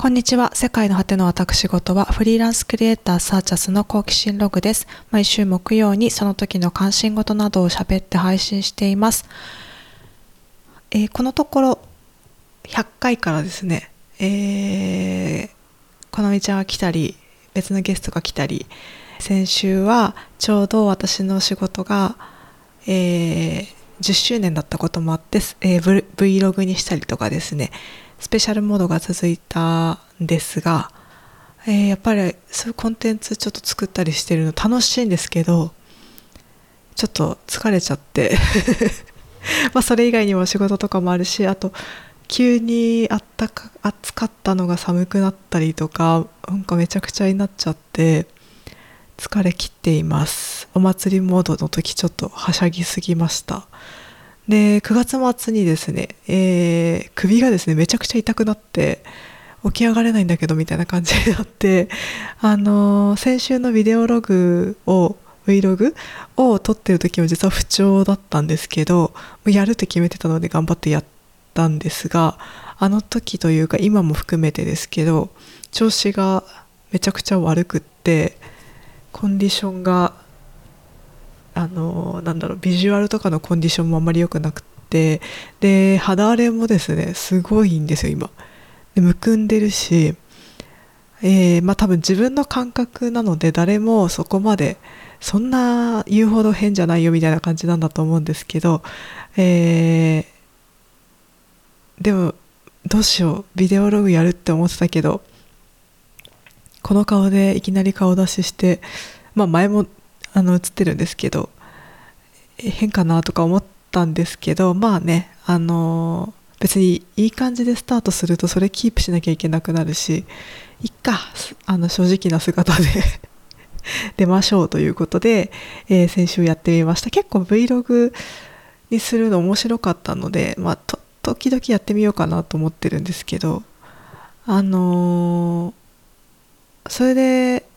こんにちは。世界の果ての私事はフリーランスクリエイターサーチャスの好奇心ログです。毎週木曜にその時の関心事などを喋って配信しています。えー、このところ100回からですね、えー、このみちゃんが来たり、別のゲストが来たり、先週はちょうど私の仕事が、えー、10周年だったこともあって、えー、Vlog にしたりとかですね、スペシャルモードが続いたんですが、えー、やっぱりそういうコンテンツちょっと作ったりしてるの楽しいんですけどちょっと疲れちゃって。まあそれ以外にも仕事とかもあるしあと急にあったか暑かったのが寒くなったりとかなんかめちゃくちゃになっちゃって疲れ切っています。お祭りモードの時ちょっとはしゃぎすぎました。で9月末にですね、えー、首がですねめちゃくちゃ痛くなって起き上がれないんだけどみたいな感じになって あのー、先週のビデオログを Vlog を撮ってる時も実は不調だったんですけどやるって決めてたので頑張ってやったんですがあの時というか今も含めてですけど調子がめちゃくちゃ悪くってコンディションがあのなんだろうビジュアルとかのコンディションもあんまり良くなくてで肌荒れもですねすごいんですよ今。でむくんでるしえー、まあ多分自分の感覚なので誰もそこまでそんな言うほど変じゃないよみたいな感じなんだと思うんですけど、えー、でもどうしようビデオログやるって思ってたけどこの顔でいきなり顔出ししてまあ前もあの映ってるんですけど変かなとか思ったんですけどまあねあの別にいい感じでスタートするとそれキープしなきゃいけなくなるしいっかあの正直な姿で 出ましょうということで、えー、先週やってみました。結構 Vlog にするの面白かったので、まあ、時々やってみようかなと思ってるんですけどあのー、それで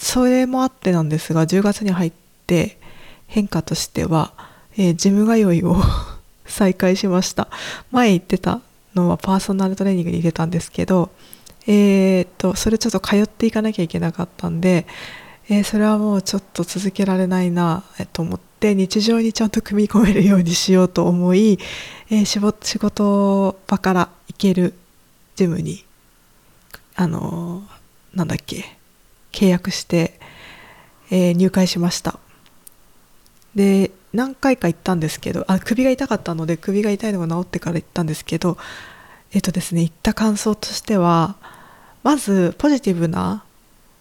それもあってなんですが10月に入って変化としては、えー、ジム通いを 再開しました。前言ってたのはパーソナルトレーニングに出たんですけどえー、っとそれちょっと通っていかなきゃいけなかったんで、えー、それはもうちょっと続けられないなと思って日常にちゃんと組み込めるようにしようと思い、えー、仕事場から行けるジムにあのなんだっけ契約して、えー、入会しました。で何回か行ったんですけどあ首が痛かったので首が痛いのが治ってから行ったんですけどえっ、とですね行った感想としてはまずポジティブな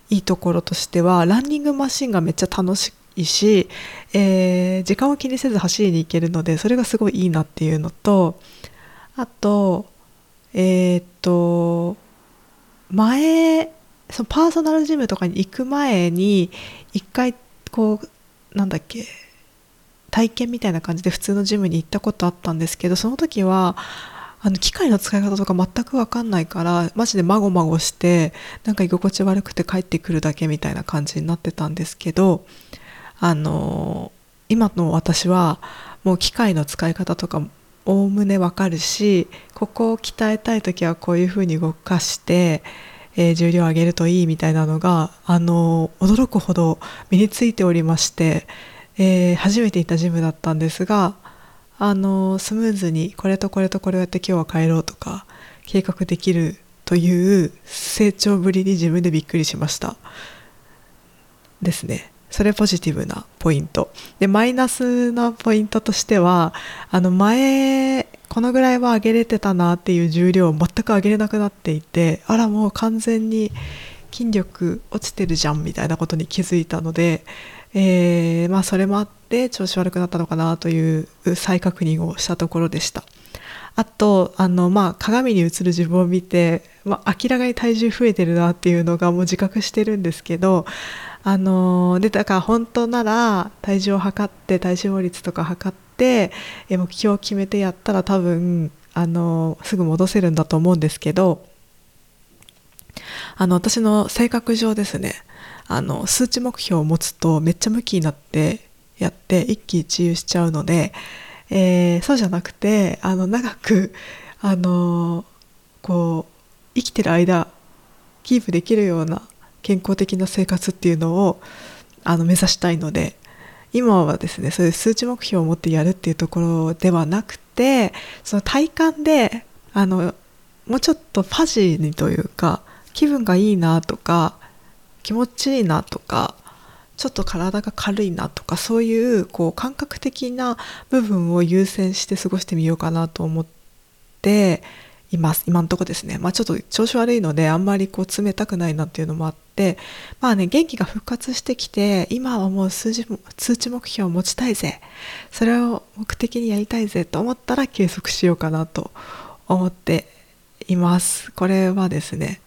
いいところとしてはランニングマシンがめっちゃ楽しいし、えー、時間を気にせず走りに行けるのでそれがすごいいいなっていうのとあとえっ、と前そのパーソナルジムとかに行く前に一回こうなんだっけ体験みたいな感じで普通のジムに行ったことあったんですけどその時はあの機械の使い方とか全く分かんないからマジでまごまごしてなんか居心地悪くて帰ってくるだけみたいな感じになってたんですけどあの今の私はもう機械の使い方とかおおむね分かるしここを鍛えたい時はこういうふうに動かしてえー、重量を上げるといいみたいなのがあの驚くほど身についておりまして、えー、初めて行ったジムだったんですがあのスムーズにこれとこれとこれをやって今日は帰ろうとか計画できるという成長ぶりに自分でびっくりしました。ですね。それポジティブなポイント。でマイナスなポイントとしてはあの前このぐらいは上げれてたなっていう重量を全く上げれなくなっていてあらもう完全に筋力落ちてるじゃんみたいなことに気づいたので、えー、まあ、それもあって調子悪くなったのかなという再確認をしたところでした。あとあの、まあ、鏡に映る自分を見て、まあ、明らかに体重増えてるなっていうのがもう自覚してるんですけどあのでだから本当なら体重を測って体脂肪率とか測って目標を決めてやったら多分あのすぐ戻せるんだと思うんですけどあの私の性格上ですねあの数値目標を持つとめっちゃムキになってやって一喜一憂しちゃうので、えー、そうじゃなくてあの長くあのこう生きてる間キープできるような健康的な生活っていうのをあの目指したいので今はですねそういう数値目標を持ってやるっていうところではなくてその体感であのもうちょっとファジーにというか気分がいいなとか気持ちいいなとかちょっと体が軽いなとかそういうこう感覚的な部分を優先して過ごしてみようかなと思っています。今のとこですね。まあちょっと調子悪いのであんまりこう冷たくないなっていうのもあってまあね元気が復活してきて今はもう数字数値目標を持ちたいぜ。それを目的にやりたいぜと思ったら計測しようかなと思っています。これはですね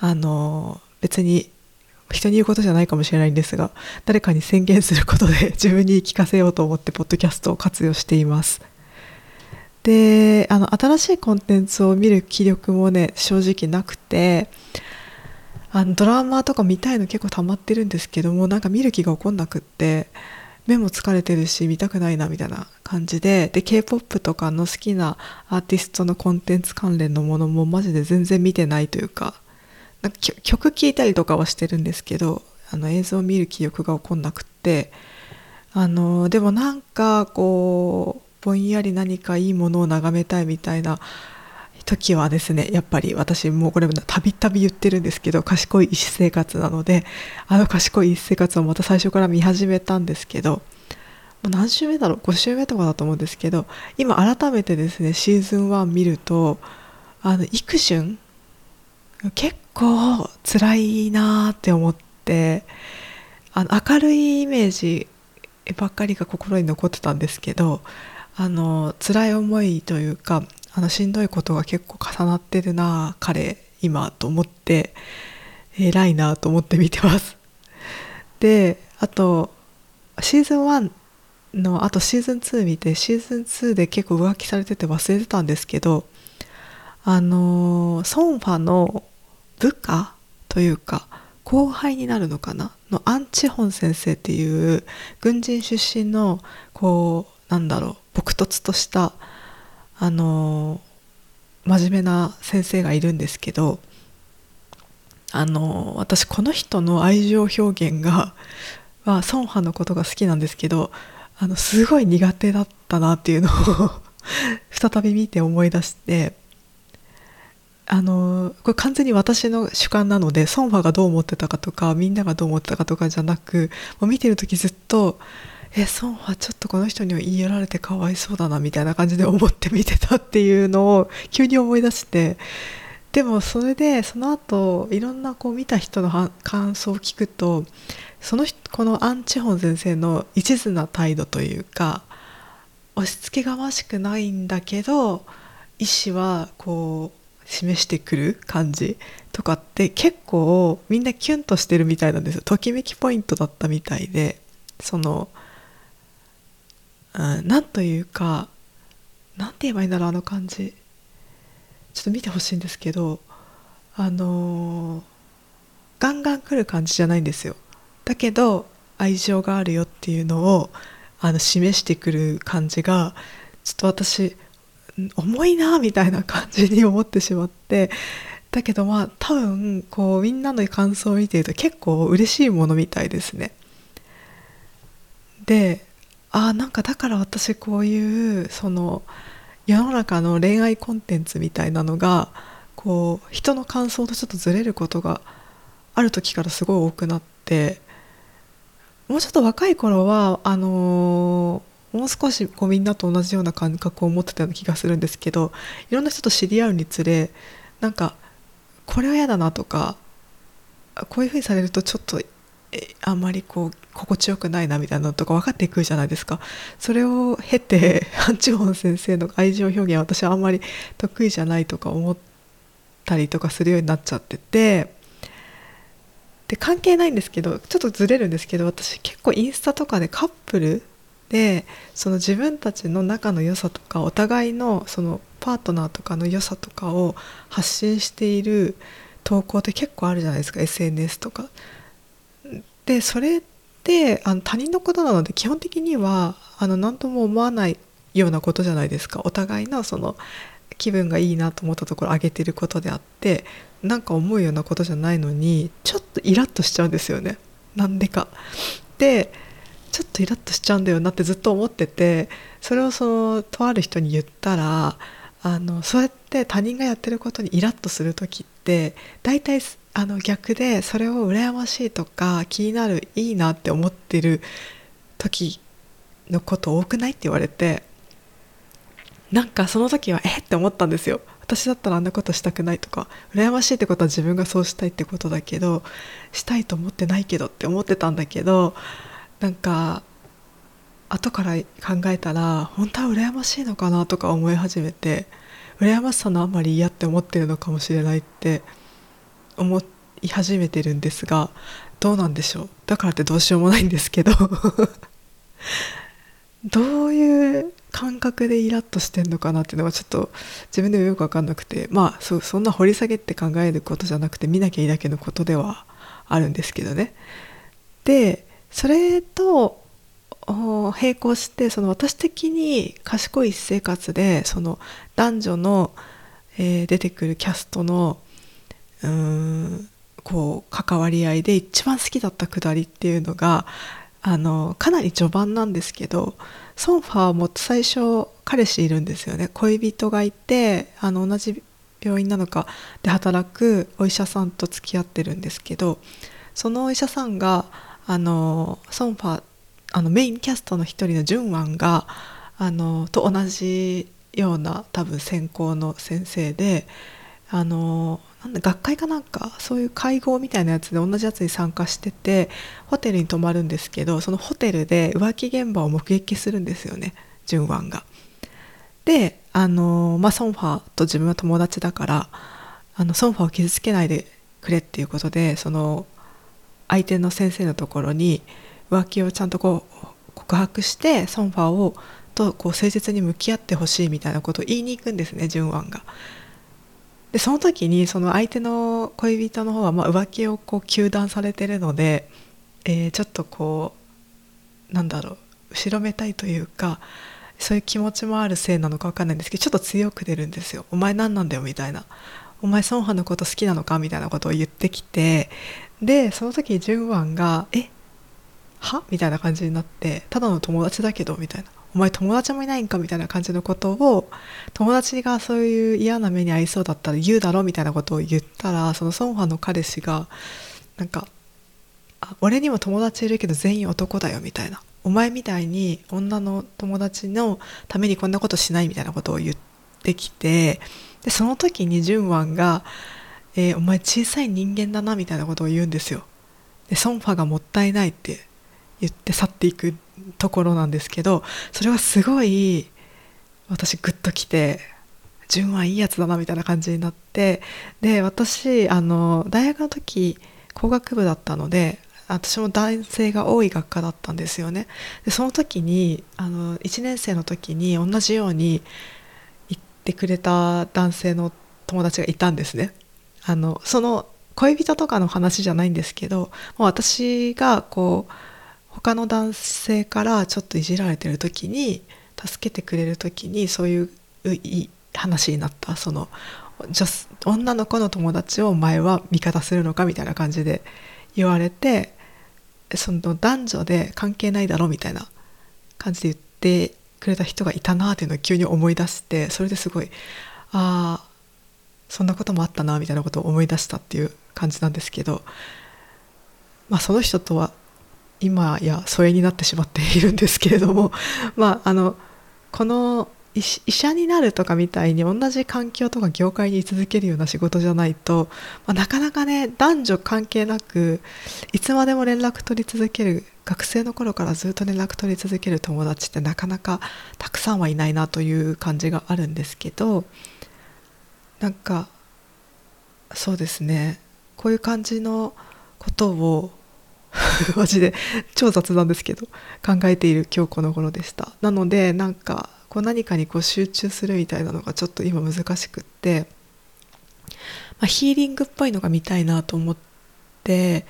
あの別に人に言うことじゃないかもしれないんですが誰かに宣言することで自分に聞かせようと思ってポッドキャストを活用しています。であの新しいコンテンツを見る気力もね正直なくてあのドラマとか見たいの結構溜まってるんですけどもなんか見る気が起こんなくって目も疲れてるし見たくないなみたいな感じでで k p o p とかの好きなアーティストのコンテンツ関連のものもマジで全然見てないというかなんか曲聴いたりとかはしてるんですけどあの映像を見る記憶が起こんなくってあのでもなんかこうぼんやり何かいいものを眺めたいみたいな時はですねやっぱり私もうこれたびたび言ってるんですけど賢い医師生活なのであの賢い医師生活をまた最初から見始めたんですけど何週目だろう？5週目とかだと思うんですけど今改めてですねシーズン1見るとあの育春結構辛いなーって思ってあの明るいイメージばっかりが心に残ってたんですけどあの辛い思いというかあのしんどいことが結構重なってるな彼今と思って偉いなと思って見てます。であとシーズン1のあとシーズン2見てシーズン2で結構浮気されてて忘れてたんですけどあのソンファの部下というか後輩になるのかなのアン・チホン先生っていう軍人出身のこうなんだろう朴突としたあの真面目な先生がいるんですけどあの私この人の愛情表現が、まあ、孫ンのことが好きなんですけどあのすごい苦手だったなっていうのを 再び見て思い出してあのこれ完全に私の主観なのでソンファがどう思ってたかとかみんながどう思ってたかとかじゃなくもう見てる時ずっとえソンファちょっとこの人には言い寄られてかわいそうだなみたいな感じで思って見てたっていうのを急に思い出してでもそれでその後いろんなこう見た人の感想を聞くとそのこのアン・チホン先生の一途な態度というか押し付けがましくないんだけど意思はこう示してくる感じとかって結構みんなキュンとしてるみたいなんですよ。ときめきポイントだったみたいでその、うん、なんというかなんて言えばいいんだろうあの感じちょっと見てほしいんですけどあのー、ガンガン来る感じじゃないんですよだけど愛情があるよっていうのをあの示してくる感じがちょっと私重いなみたいな感じに思ってしまってだけどまあ多分こうみんなの感想を見てると結構嬉しいものみたいですね。であなんかだから私こういうその世の中の恋愛コンテンツみたいなのがこう人の感想とちょっとずれることがある時からすごい多くなってもうちょっと若い頃はあのーもう少しこうみんなと同じような感覚を持ってたような気がするんですけどいろんな人と知り合うにつれなんかこれは嫌だなとかこういうふうにされるとちょっとあんまりこう心地よくないなみたいなのとか分かっていくじゃないですか。それを経てハン・チホン先生の愛情表現私はあんまり得意じゃないとか思ったりとかするようになっちゃってて。で関係ないんですけどちょっとずれるんですけど私結構インスタとかでカップルでその自分たちの仲の良さとかお互いのそのパートナーとかの良さとかを発信している投稿って結構あるじゃないですか。SNS とか。でそれってあの他人のことなので基本的にはあの何とも思わないようなことじゃないですかお互いのその気分がいいなと思ったところ上げてることであってなんか思うようなことじゃないのにちょっとイラッとしちゃうんですよねなんでか。でちょっとイラッとしちゃうんだよなってずっと思っててそれをそのとある人に言ったらあのそうやって他人がやってることにイラッとする時って大体あの逆でそれを羨ましいとか気になるいいなって思ってる時のこと多くないって言われてなんかその時はえって思ったんですよ。私だったらあんなことしたくないとか羨ましいってことは自分がそうしたいってことだけどしたいと思ってないけどって思ってたんだけどなんか後から考えたら本当は羨ましいのかなとか思い始めて羨ましさのあまり嫌って思ってるのかもしれないって思い始めてるんですがどうなんでしょう？だからってどうしようもないんですけど。どういう感覚でイラッとしてんのかなっていうのはちょっと自分でもよく分かんなくて。まあそそんな掘り下げって考えることじゃなくて見なきゃいいだけのことではあるんですけどね。でそれと並行してその私的に賢い生活でその男女の、えー、出てくるキャストのうーんこう関わり合いで一番好きだったくだりっていうのがあのかなり序盤なんですけどソンファーも最初彼氏いるんですよね。恋人がいてあの同じ病院なのかで働くお医者さんと付き合ってるんですけどそのお医者さんがあのソンファーあのメインキャストの一人のジュンワンがあのと同じような多分専攻の先生であの学会かなんかそういう会合みたいなやつで同じやつに参加しててホテルに泊まるんですけどそのホテルで浮気現場を目撃するんですよねジュンワンが。であの、まあ、ソンファーと自分は友達だからあのソンファーを傷つけないでくれっていうことでその相手の先生のところに浮気をちゃんとこう告白してソンファーをとこう誠実に向き合ってほしいみたいなことを言いに行くんですねジュンワンが。でその時にその相手の恋人の方はま浮気をこう糾弾されてるので、えー、ちょっとこうなんだろう後ろめたいというかそういう気持ちもあるせいなのか分かんないんですけどちょっと強く出るんですよ「お前何なんだよ」みたいな「お前ソンハのこと好きなのか?」みたいなことを言ってきてでその時ジュンワンが「え？は?」みたいな感じになって「ただの友達だけど」みたいなお前友達もいないんか？みたいな感じのことを友達がそういう嫌な目に遭いそうだったら言うだろみたいなことを言ったらそのソンファの彼氏がなんかあ俺にも友達いるけど全員男だよみたいなお前みたいに女の友達のためにこんなことしないみたいなことを言ってきてでその時にジュンワンが、えー、お前小さい人間だなみたいなことを言うんですよ。でソンファがもったいないって言って去っていくところなんですけどそれはすごい私グッときて純はいいやつだなみたいな感じになってで私あの大学の時工学部だったので私も男性が多い学科だったんですよね。でその時にあの1年生の時に同じように言ってくれた男性の友達がいたんですね。あのその恋人とかの話じゃないんですけどもう私がこう他の男性からちょっといじられてる時に助けてくれる時にそういう話になった。その女の子の友達をお前は味方するのかみたいな感じで言われてその男女で関係ないだろみたいな感じで言ってくれた人がいたなっていうのを急に思い出してそれですごいああそんなこともあったなみたいなことを思い出したっていう感じなんですけどまあその人とは今や疎遠になってしまっているんですけれども まああのこの医者になるとかみたいに同じ環境とか業界に居続けるような仕事じゃないと、まあ、なかなかね男女関係なくいつまでも連絡取り続ける学生の頃からずっと連絡取り続ける友達ってなかなかたくさんはいないなという感じがあるんですけどなんかそうですねこういう感じのことを マジで超雑なんですけど考えている今日この頃でした。なのでなんかこう何かにこう集中するみたいなのがちょっと今難しくって、まあ、ヒーリングっぽいのが見たいなと思って、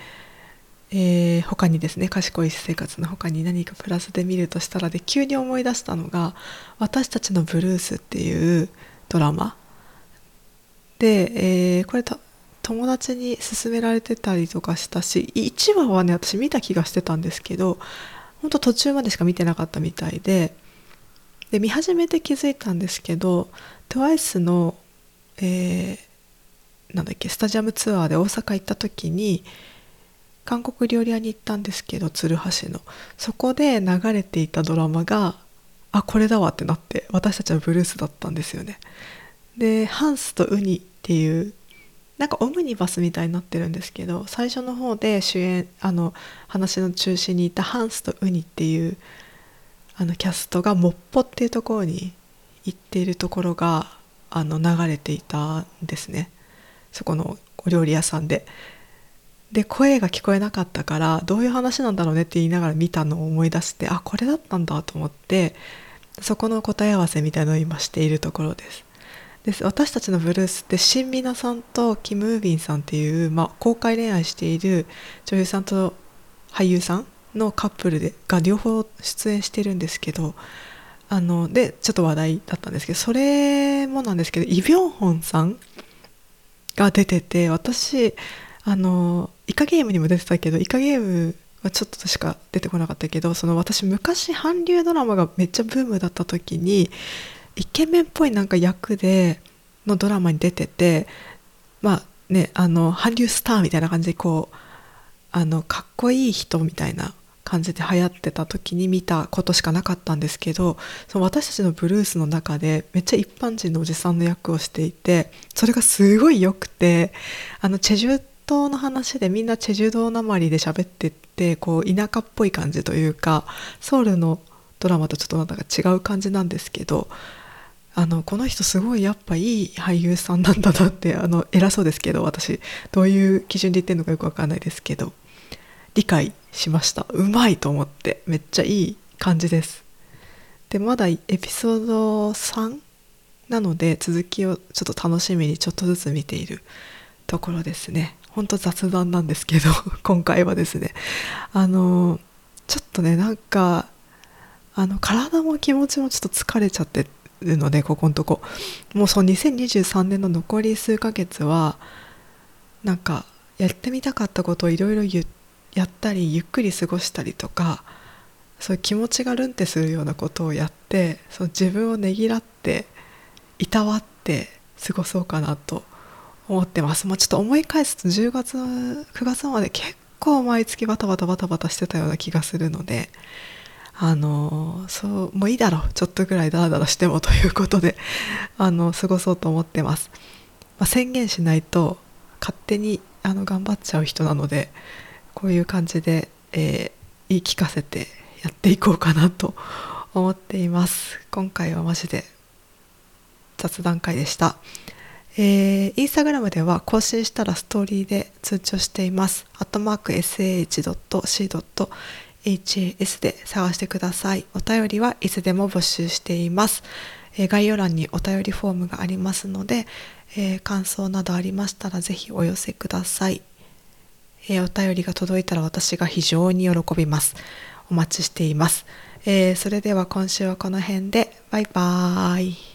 えー、他にですね賢い私生活の他に何かプラスで見るとしたらで急に思い出したのが「私たちのブルース」っていうドラマ。で、えー、これ友達に勧められてたりとかしたし1話はね私見た気がしてたんですけどほんと途中までしか見てなかったみたいでで見始めて気づいたんですけど TWICE の、えー、なんだっけスタジアムツアーで大阪行った時に韓国料理屋に行ったんですけど鶴橋の。そこで流れていたドラマがあこれだわってなって私たちはブルースだったんですよね。でハンスとウニっていうなんかオムニバスみたいになってるんですけど最初の方で主演あの話の中心にいたハンスとウニっていうあのキャストがモッポっていうところに行っているところがあの流れていたんですね。そこのお料理屋さんで。で声が聞こえなかったからどういう話なんだろうねって言いながら見たのを思い出してあこれだったんだと思ってそこの答え合わせみたいのを今しているところです。です。私たちのブルースってシンミナさんとキム・ウービンさんっていう、まあ、公開恋愛している女優さんと俳優さんのカップルでが両方出演してるんですけどあのでちょっと話題だったんですけどそれもなんですけどイ・ビョンホンさんが出てて私あのイカゲームにも出てたけどイカゲームはちょっとしか出てこなかったけどその私昔韓流ドラマがめっちゃブームだった時にイケメンっぽいなんか役でのドラマに出ててまあねあの韓流スターみたいな感じでこうあのかっこいい人みたいな感じで流行ってた時に見たことしかなかったんですけどその私たちのブルースの中でめっちゃ一般人のおじさんの役をしていてそれがすごい良くてあのチェジュ島の話でみんなチェジュ島なまりで喋ってってこう田舎っぽい感じというかソウルのドラマとちょっとなんか違う感じなんですけどあのこの人すごいやっぱいい俳優さんなんだなって あの偉そうですけど私。どういう基準で言ってるのかよくわかんないですけど。理解しました。うまいと思って。めっちゃいい感じです。でまだエピソード3なので続きをちょっと楽しみにちょっとずつ見ているところですね。ほんと雑談なんですけど 今回はですね。あのちょっとねなんかあの体も気持ちもちょっと疲れちゃってるのでここのとこもうその2023年の残り数ヶ月はなんかやってみたかったことをいろいろやったりゆっくり過ごしたりとかそういう気持ちがルンってするようなことをやってその自分をねぎらっていたわって過ごそうかなと思ってます。まあ、ちょっと思い返すと10月9月まで結構毎月バタバタバタバタしてたような気がするのであのそうもういいだろう。ちょっとぐらいダラダラしてもということで あの過ごそうと思ってます、まあ、宣言しないと勝手にあの頑張っちゃう人なのでこういう感じで、えー、言い聞かせてやっていこうかなと 思っています。今回はマジで雑談会でした。えー、インスタグラムでは更新したらストーリーで通知をしています。アットマーク HAS で探してください。お便りはいつでも募集しています。え、概要欄にお便りフォームがありますので、えー、感想などありましたらぜひお寄せください。えお便りが届いたら私が非常に喜びます。お待ちしています。えそれでは今週はこの辺で、バイバーイ。